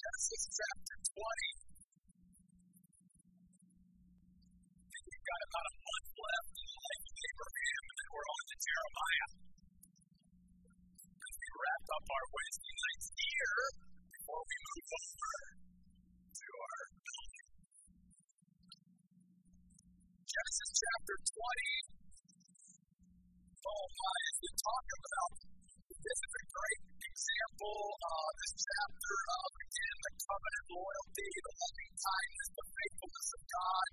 Genesis chapter 20. We've got about a month left in the life of Abraham, and we're on to Jeremiah. As we wrap up our Wednesday nights here, before we move over to our. Genesis chapter 20. Oh my, as we talk about this is a great example, uh, this chapter of, again, the covenant loyalty, the loving kindness, the faithfulness of God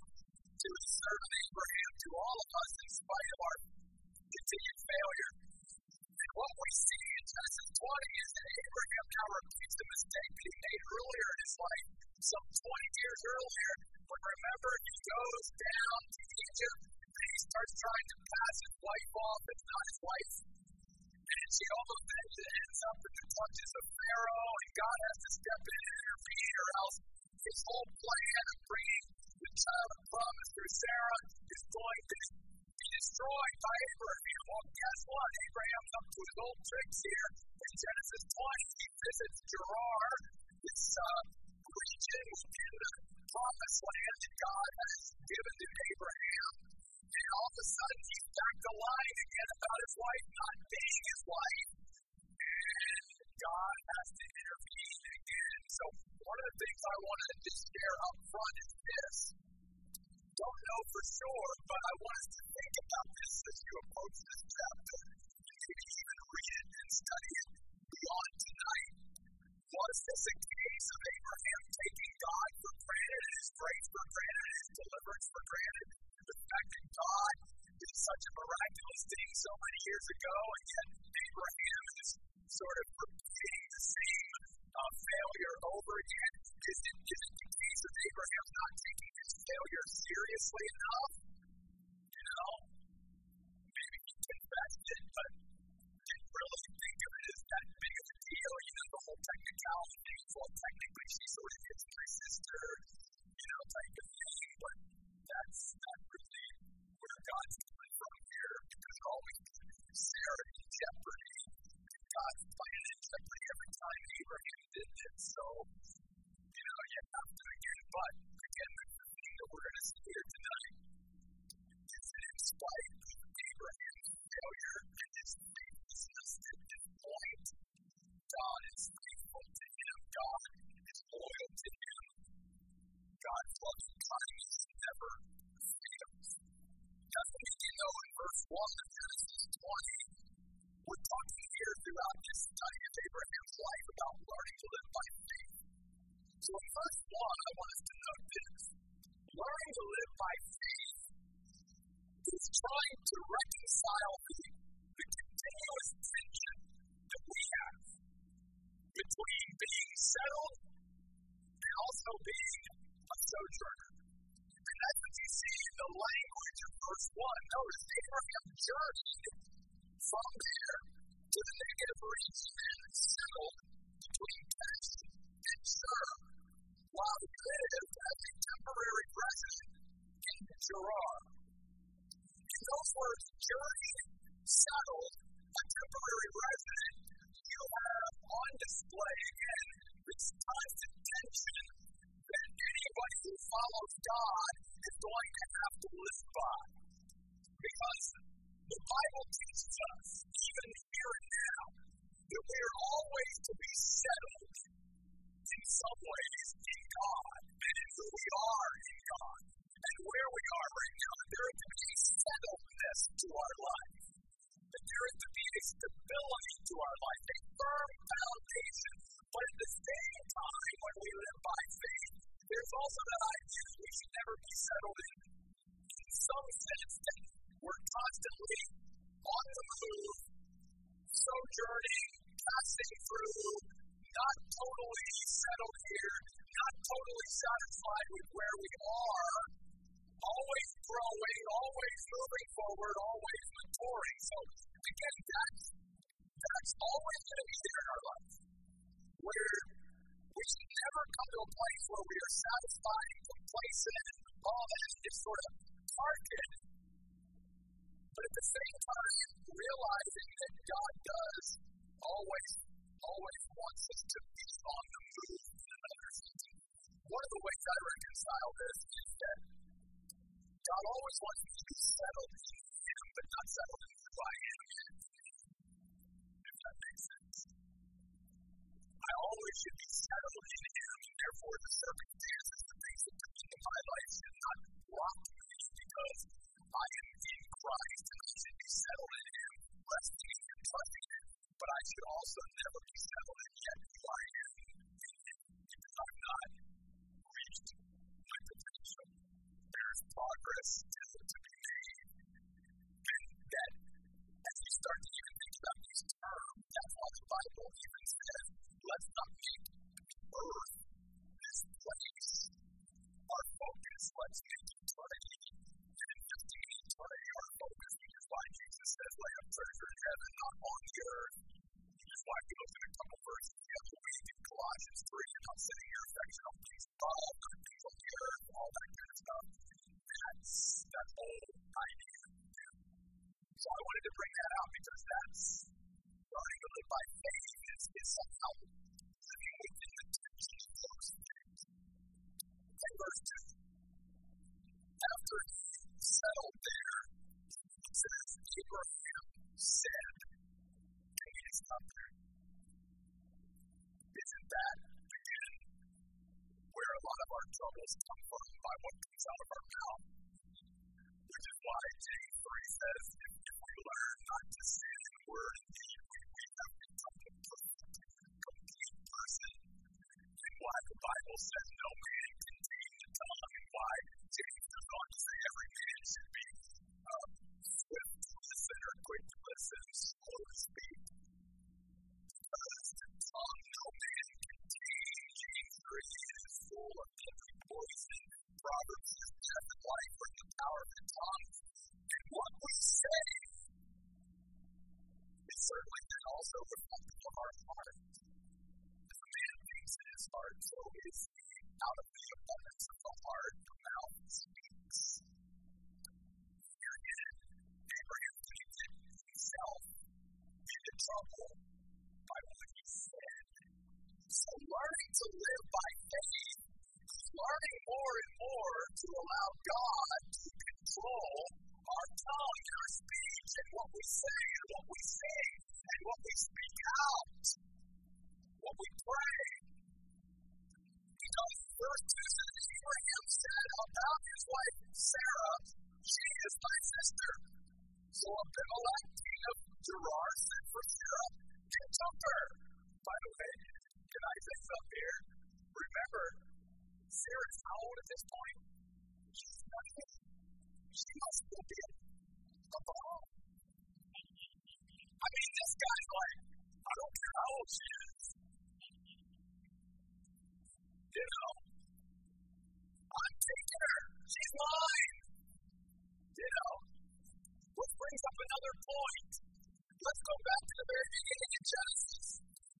to his servant Abraham, to all of us in spite of our continued failure. And what we see in Genesis 20 is that Abraham now repeats the mistake that he made earlier in his life, some 20 years earlier, but remember, he goes down to Egypt and he starts trying to pass his wife off as not his wife and she almost ends up in the clutches of Pharaoh, and God has to step in and intervene, or else his whole plan of bringing the child of promise through Sarah is going to be destroyed by Abraham. Well, guess what? Abraham's up to his old tricks here. Gerar. In those words, journeyed, settled, a temporary resident, you have on display again this constant tension that anybody who follows God is going to have to live by. Because the Bible teaches us, even here and now, that we are always to be settled in some ways in God and in who we are in God and where we are right now. There is to be settledness to our life. That there is to be a stability to our life, a firm foundation. But at the same time, when we live by faith, there's also that idea that we should never be settled in, in some sense that we're constantly on the move, sojourning, passing through, not totally settled here, not totally satisfied with where we are, always growing, always moving forward, always maturing. So, again, that's, that's always going to be there in our life. Where we should never come to a place where we are satisfied and complacent and all that is just sort of targeted. But at the same time, realizing that God does always, always wants us to be on the move. One of the ways I reconcile this is that God always wants me to be settled in Him, but not settled in I am in If that makes sense. I always should be settled in Him, and therefore the circumstances, the things that come into my life should not rock me because I am in Christ and I should be settled in Him, resting in Him, trusting Him. But I should also never be settled in yet who am There's progress still to be made. And that as you start to even think about these terms, that's why the Bible even says, let's not make earth this place our focus. Let's make that learning to live by faith is, is somehow living within the tension of those things. And verse 2. After he settled there, it says, Abraham said, is up there. Isn't that, again, where a lot of our troubles come from by what comes out of our of deadly poison. Proverbs says death and life are the power of the tongue. And what we say is certainly also reflective of our heart. A man thinks in his heart, so is. Out of the abundance of the heart, the mouth speaks. Here again, Abraham painted himself into trouble by what he said. So learning to live by faith is learning more and more to allow God to control our tongue and our speech and what we say and what we sing and what we speak out, what we pray. You know, verse 2 says Abraham said about his wife Sarah, She is my sister. So Abimelech, king of Gerar, sent for Sarah and took her. By the way, can I say something here? Remember, Sarah's how old at this point? She's 90. She must still be a, a mom. I mean, this guy's like, I don't care how old she is. You know, I'm taking her. She's mine. You know, which brings up another point. Let's go back to the very beginning of Genesis.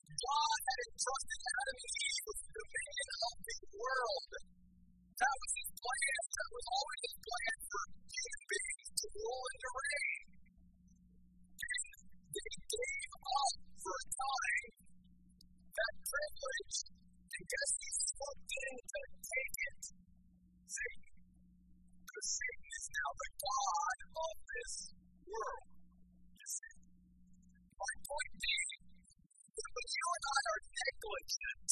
God had entrusted Adam and Eve That was always his plan for human beings to rule and to reign. And they gave up for a time that privilege. And guess who swooped in to take it? Satan. Because Satan is now the God of this world. You see? My point being, when you and I are negligent,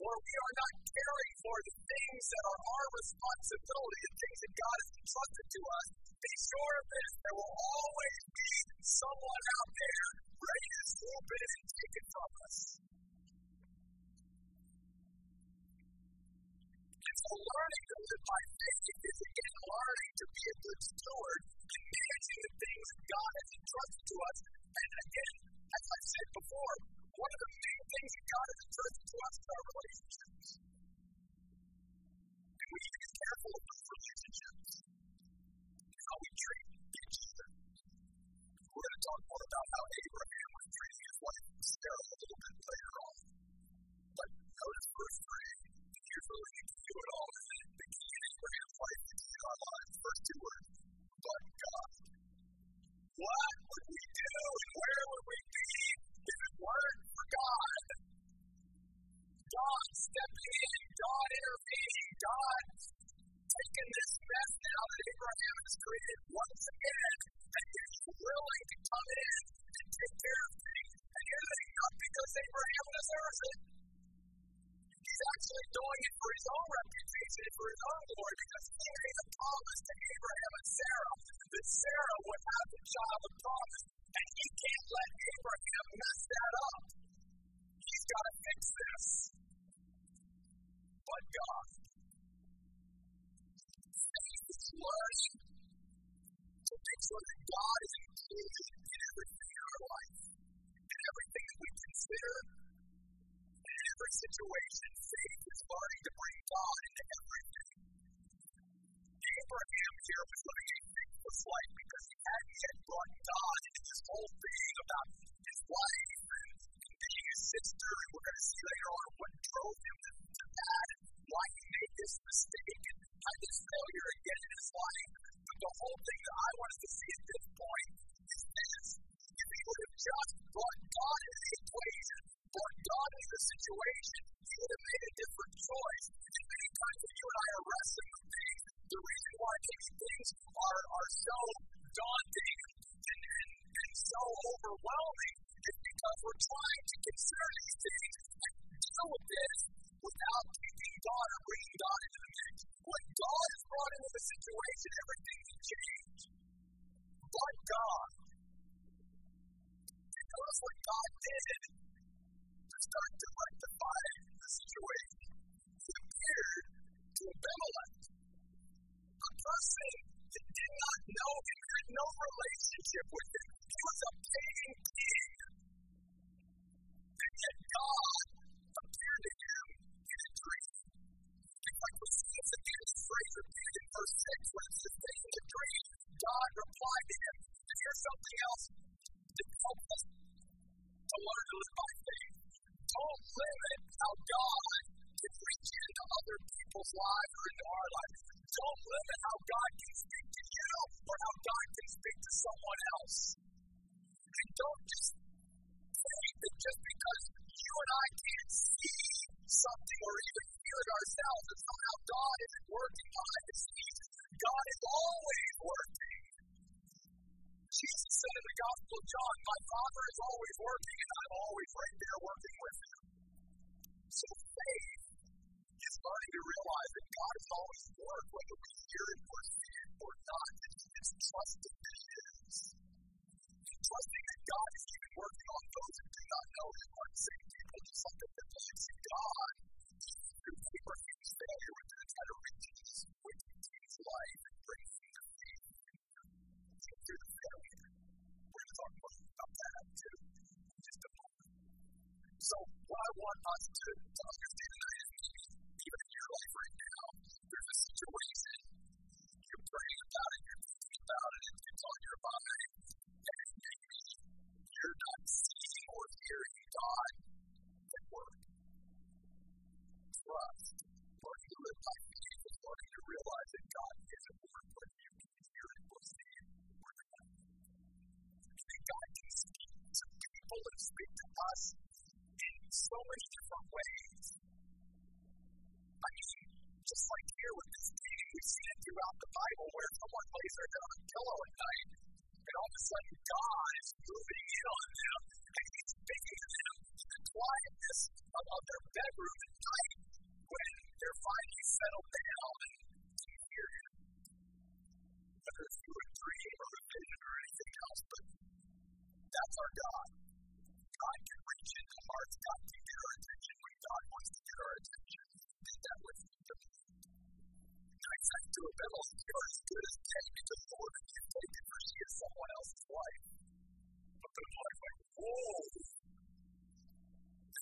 or we are not caring for the things that are our responsibility, the things that God has entrusted to us, be sure of this, there will always be someone out there ready to swoop in and take it from us. And so learning to live by faith is again learning to be a good steward and managing the things that God has entrusted to us. And again, as I said before, one of the main things that God has entrusted to us is our relationships. And we need to be careful of those relationships how we treat each other. We're going to talk more about how Abraham was treating his wife Sarah a little bit later on. But notice verse 3. Here's where we need to do it all. The key in Abraham's life, key in our lives. First two words. But God. What would we do and where would we be if it weren't for God? God stepping in, God intervening, God taking this mess now that Abraham has created once again, and is willing to come in and take care of things. And the thing, not because Abraham deserves it. He's actually doing it for his own reputation and for his own glory because he made a promise to Abraham and Sarah that Sarah would have the child of promise. And he can't let Abraham mess that up. He's got to fix this. But God, sure that God is included in everything in our life, in everything that we consider, in every situation. Faith is learning to bring God into everything. Abraham here was living a faithless life because he hadn't yet brought God into this whole thing about his wife and being his sister. And we're going to see later on what drove him to that and why he made this mistake and had this failure again in his life. The whole thing that I want us to see at this point is this. If he would have just brought God into the equation, brought God into the situation, he would have made a different choice. And many times when you and I are wrestling with things, the reason why maybe things are, are so daunting and, and, and so overwhelming is because we're trying to consider these things and deal with this without taking God or bringing God into the mix. When God is brought into the situation, everything change. But God. And notice what God did to to rectify the situation. He appeared to Abimelech, a person that did not know him, had no relationship with him. Those who do not know Him, people, like the God. Abraham's failure, we're going to try to king's life and bring him to faith failure. We're going to talk more about that too in just a moment. So, what I want us to, to understand is even in your life right now, there's a situation to people and speak to us in so many different ways. I mean, just like here with this king, we see it throughout the Bible where someone lays their head on a pillow at night, and all of a sudden God is moving in on them, and He's speaking to them in the quietness of, of their bedroom at night when they're finally settled down and a dream or a vision or anything else, but that's our God. God can reach into hearts. God can get our attention when God wants to get our attention. And that was I said to Abimelech, you're as good as dead because the woman you've taken for she is someone else's wife. But Abimelech went, whoa.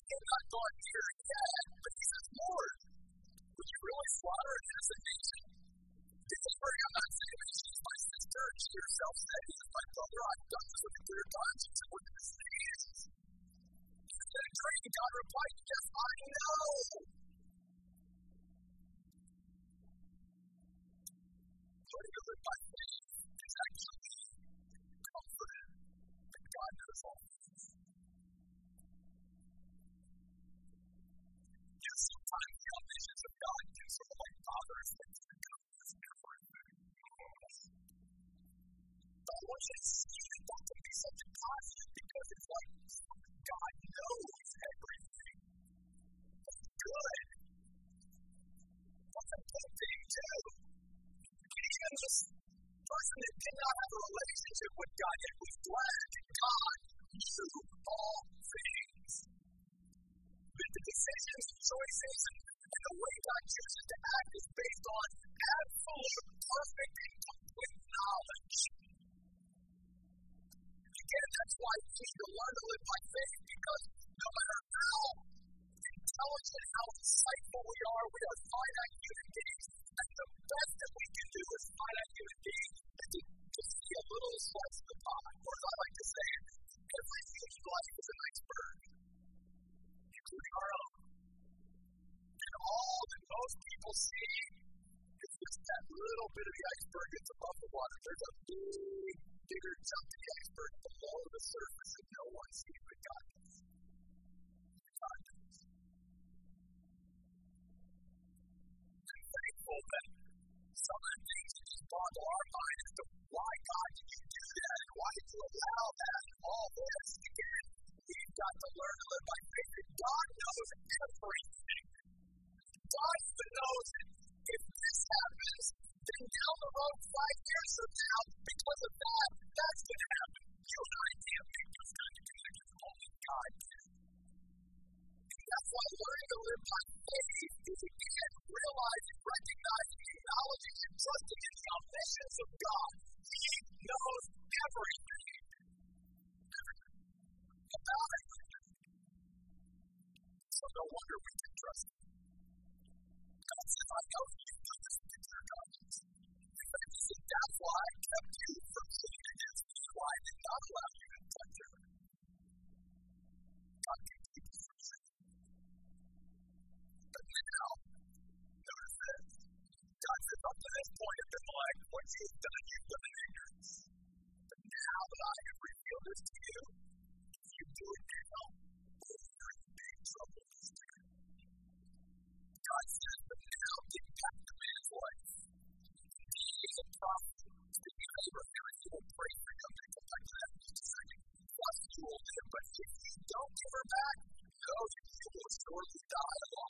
He's not gone near yet, but he says, Lord, would you really slaughter an innocent nation? Did Abraham not say that she's she herself said, He is my brother? I've done this with clear conscience and with this is. Then dream, God replied, Yes, I know. Learning to live by faith is actually that God knows all things. You know, sometimes we have visions of says which is even that can be such a positive because it's like God knows everything. That's good. That's a good thing too. Even this person that did not have a relationship with God yet was blessed. God knew all things. But the decisions, the choices, and the way God chooses to act is based on absolute, perfect, and complete knowledge. And that's why you need to learn to live by faith because no matter how intelligent, how insightful we are, we are finite human beings. And the best that we can do as finite human beings is to, to see a little slice of the pie. Or as I like to say, every human life is an iceberg, including our own. And all that most people see is just that little bit of the iceberg that's above the water. There's a big bigger chunk of the iceberg below the surface that no one sees but God knows. I'm thankful that some of the things just boggle our mind as to why God did you do that and why did you allow that and all But if you don't give her back, those of you will surely die along.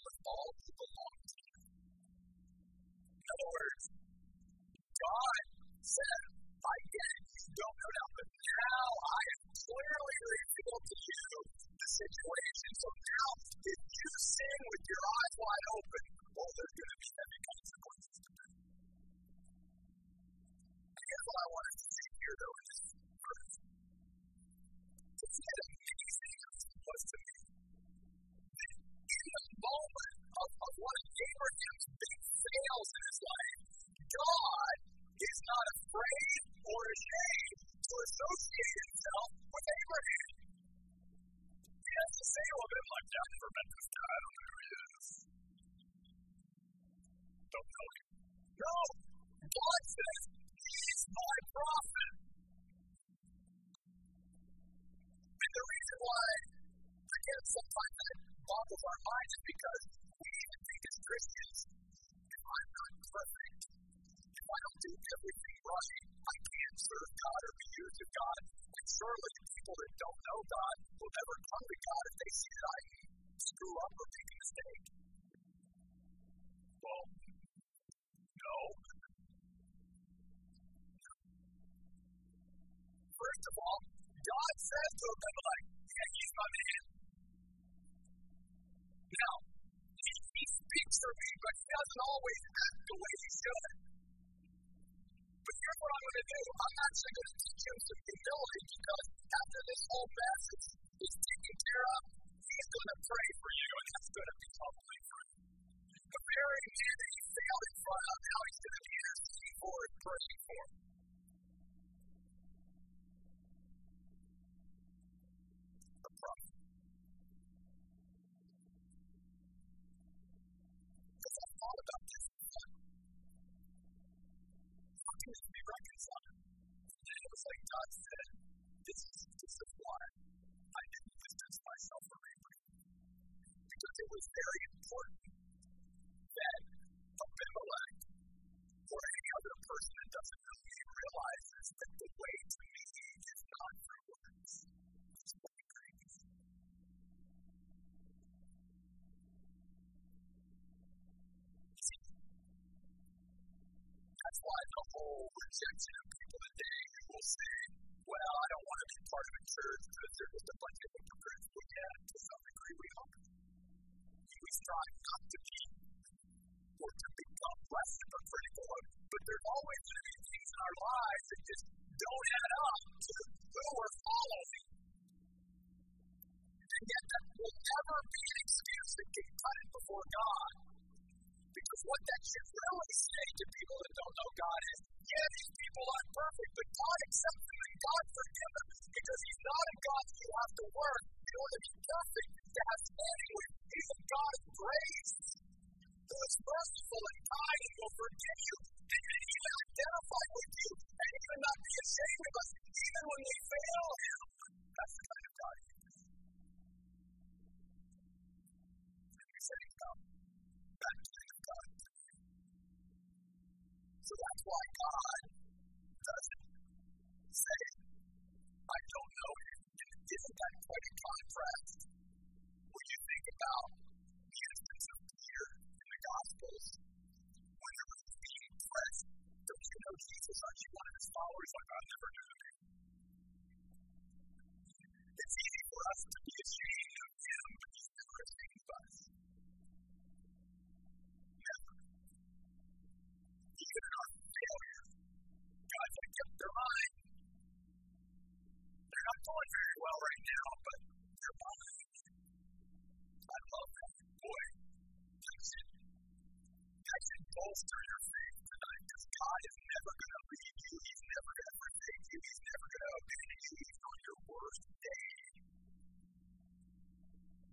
bolster your faith tonight because God is never going to leave you. He's never going to forsake you. He's never going to abandon you even on your worst day.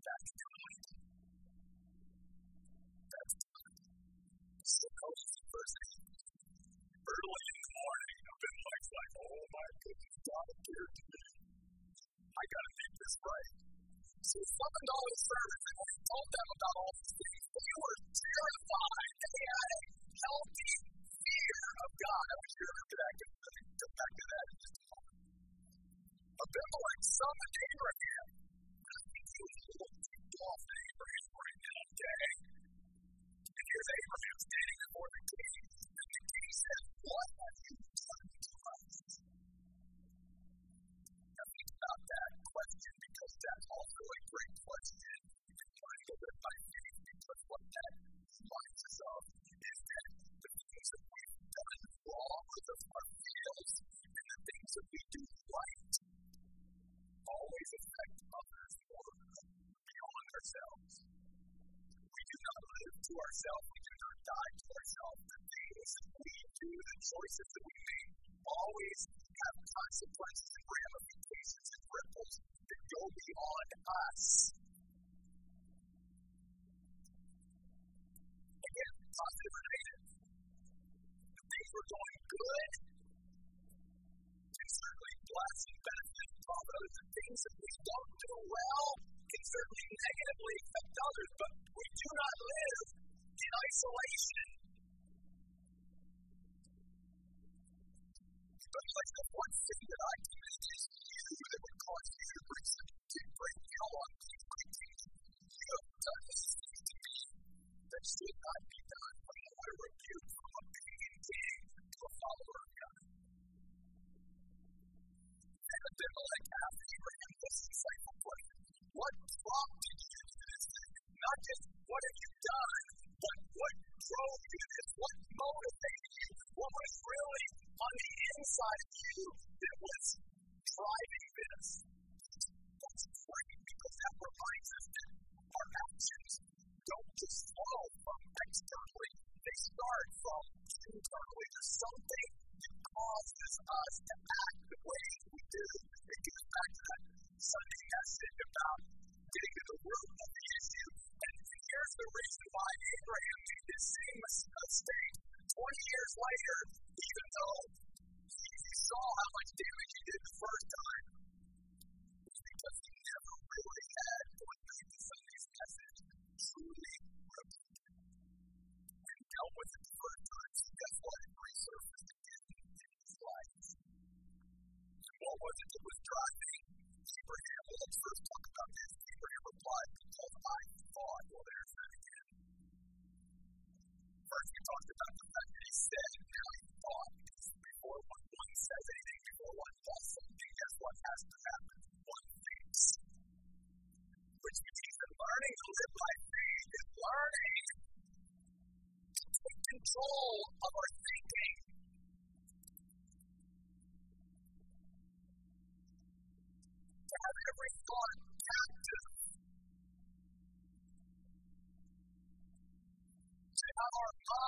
That's tonight. That's tonight. So goes the first thing. Early in the morning, Abimelech, like oh my goodness, God appeared to me. I got to make this right. So $7 service, and we told them about all these things. us. Again, positive related. The things were going good, can certainly bless and benefit all others. The things that we don't do well can certainly negatively affect others, but we do not live in isolation. But like the one thing that I do is you that cause you to bring to bring ill on people You have done these things to me that should not be done, but I rebuke from obeying to a follower of God. And Abimelech asked Abraham this insightful question What prompted you to this thing? Not just what have you done, but what drove you to this? What motivated you? What was really on the inside of you that was describing this. That's because that reminds us that our actions don't just flow from externally, they start from internally. There's something that causes us to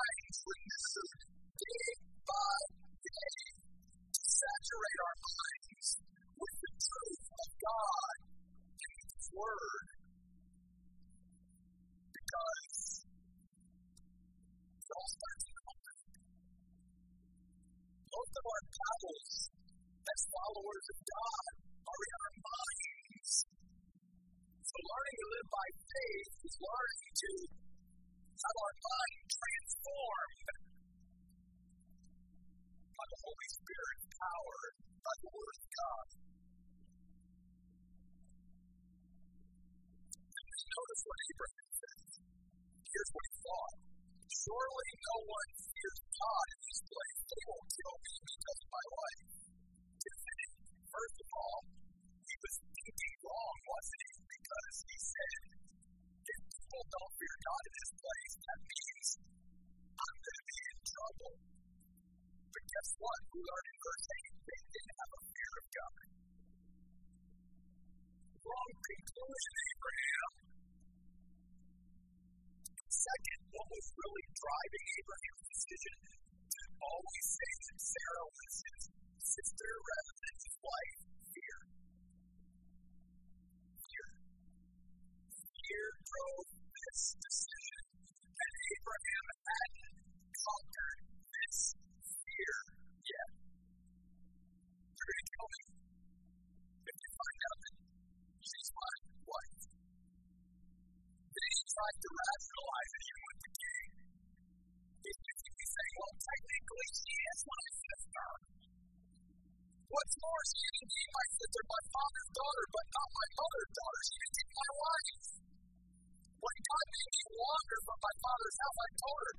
our Surely no one fears God in this place. They won't kill me because of my life. First of all, he was thinking wrong, wasn't he? Because he said, if people don't fear God in this place, that means I'm going to be in trouble. But guess what? We learned in verse 8 they didn't have a fear of God. Wrong conclusion, Abraham. What was really driving Abraham's decision to always say that Sarah was his sister rather than his wife? Fear. Fear. Fear drove this decision. And Abraham hadn't conquered this fear yet. Then he to rationalize it even with the king. He's basically saying, well, technically, she is my sister. What's more, she didn't my sister, my father's daughter, but not my mother's daughter. She didn't be my wife. When God made me wander from my father's house, I told her,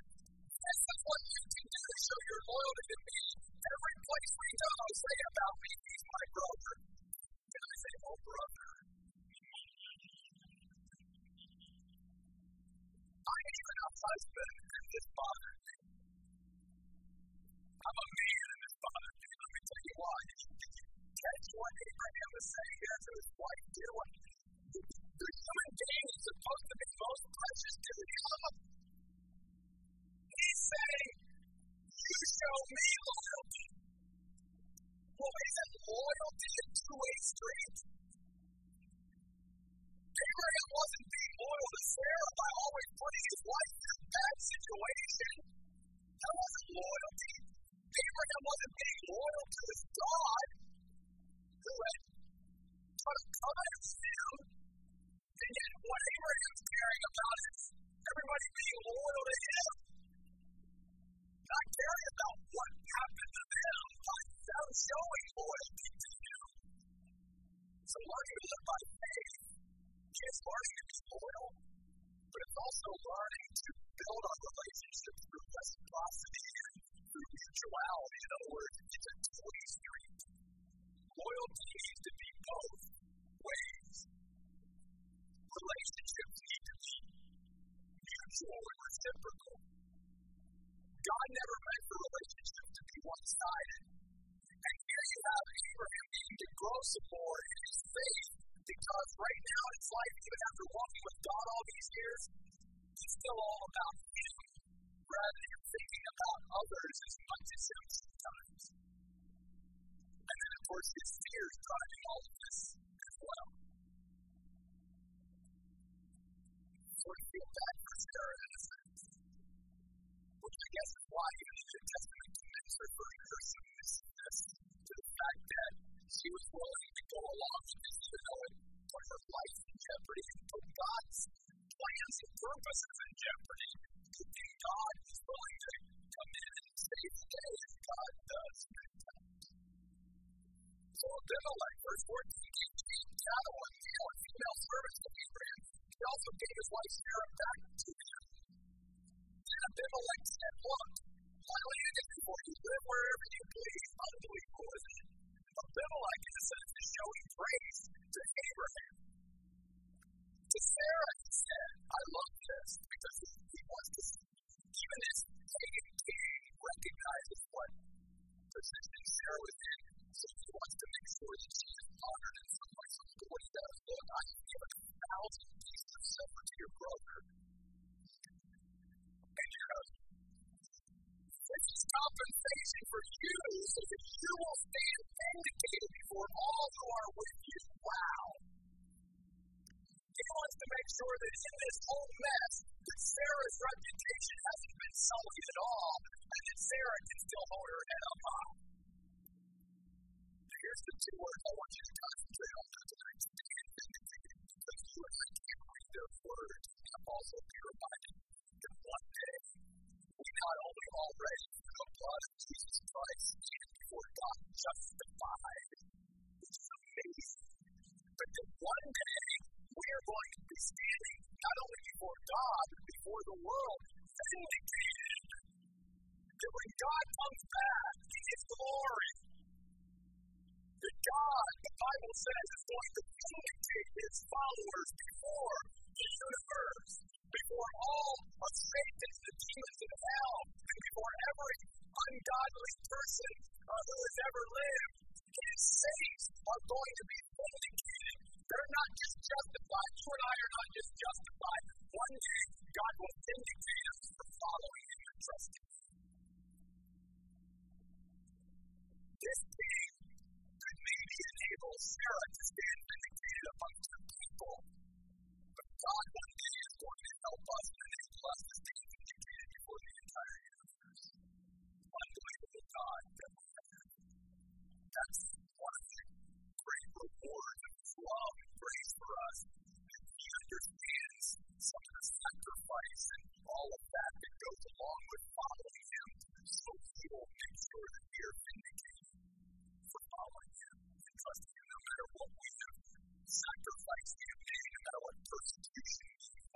this is what you can do to show your loyalty to me. Every place we go, say about me, he's my brother. Can I say, oh, brother? I ain't even. I'm a man, and this bothers me. Let me tell you why. Catch what Abraham saying his human being is supposed to be most precious to. He's saying, You show me loyalty. A? Abraham wasn't being loyal to Sarah by always putting his wife in a bad situation. That wasn't loyalty. Abraham wasn't being loyal to his God, who had tried to covenant with him. And yet, what Abraham's caring about is everybody being loyal to him. Not caring about what happened to them, but them showing loyalty to him. So learning to live by faith is learning to be loyal, but it's also learning to build our relationship through reciprocity and through mutuality. In other words, it's a two-way street. Loyalty needs to be both ways. Relationships need to be mutual and reciprocal. God never meant the relationship to be one-sided. And here you have Abraham needing to grow some more in his faith because right now in his life, even after walking with God all these years, it's still all about him rather than thinking about others as much as him sometimes. And then, of course, his fear is driving all of this as well. So I feel bad for Sarah in a sense. Which I guess is why even the New Testament commends her for her to the fact that she was willing to go along with this you put her life in jeopardy put God's plans and purposes in jeopardy. You think God is willing to come in and save the day if God does. So Abimelech, verse 14, gave Cain cattle and male and female servants to Abraham. He also gave his wife Sarah back to him. Then Abimelech said, Look, my land is before you. Live wherever you please. Unbelievable, isn't it? Abimelech in a sense is showing grace to Abraham. To Sarah, he said, Bible says is going to vindicate his followers before the universe, before all of Satan the demons in hell, and before every ungodly person uh, who has ever lived. His saints are going to be vindicated. They're not just justified. You and I are not just justified. One day, God will vindicate us for following Him and trusting Him. This king he enables Sarah to stand vindicated among the people. But God one day is going to help us and enable us to be vindicated before the entire universe. Unbelievable God that we have. That's one of the great rewards of His love and grace for us. He understands some of the sacrifice and all of that that goes along with following Him. So He will make sure that we are vindicated trust you no matter what we do, sacrificed and made, no matter what persecution means.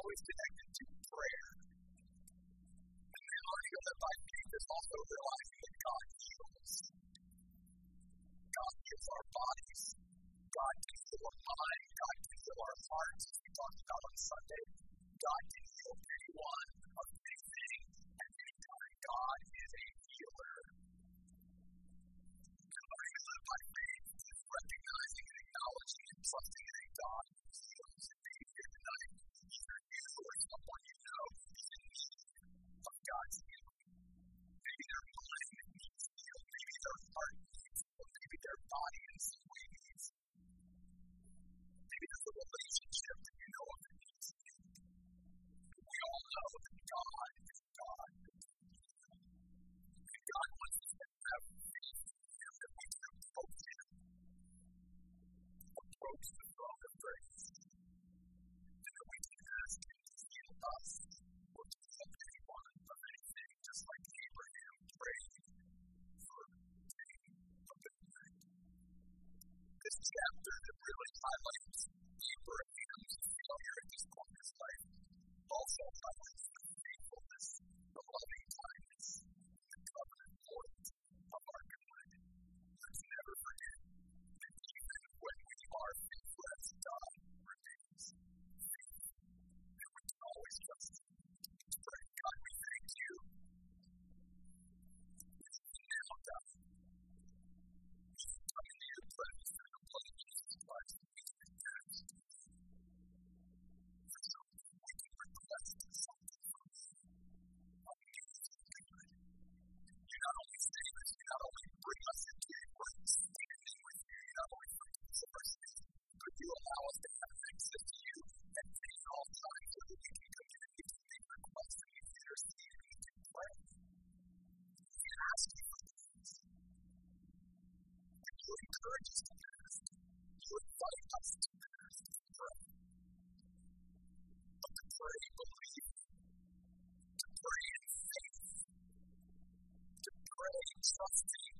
always connected to prayer. And the learning that by faith is also realizing that God heals. God gives our bodies. God heals our mind. God heals our hearts. We talked about on Sunday my life trusting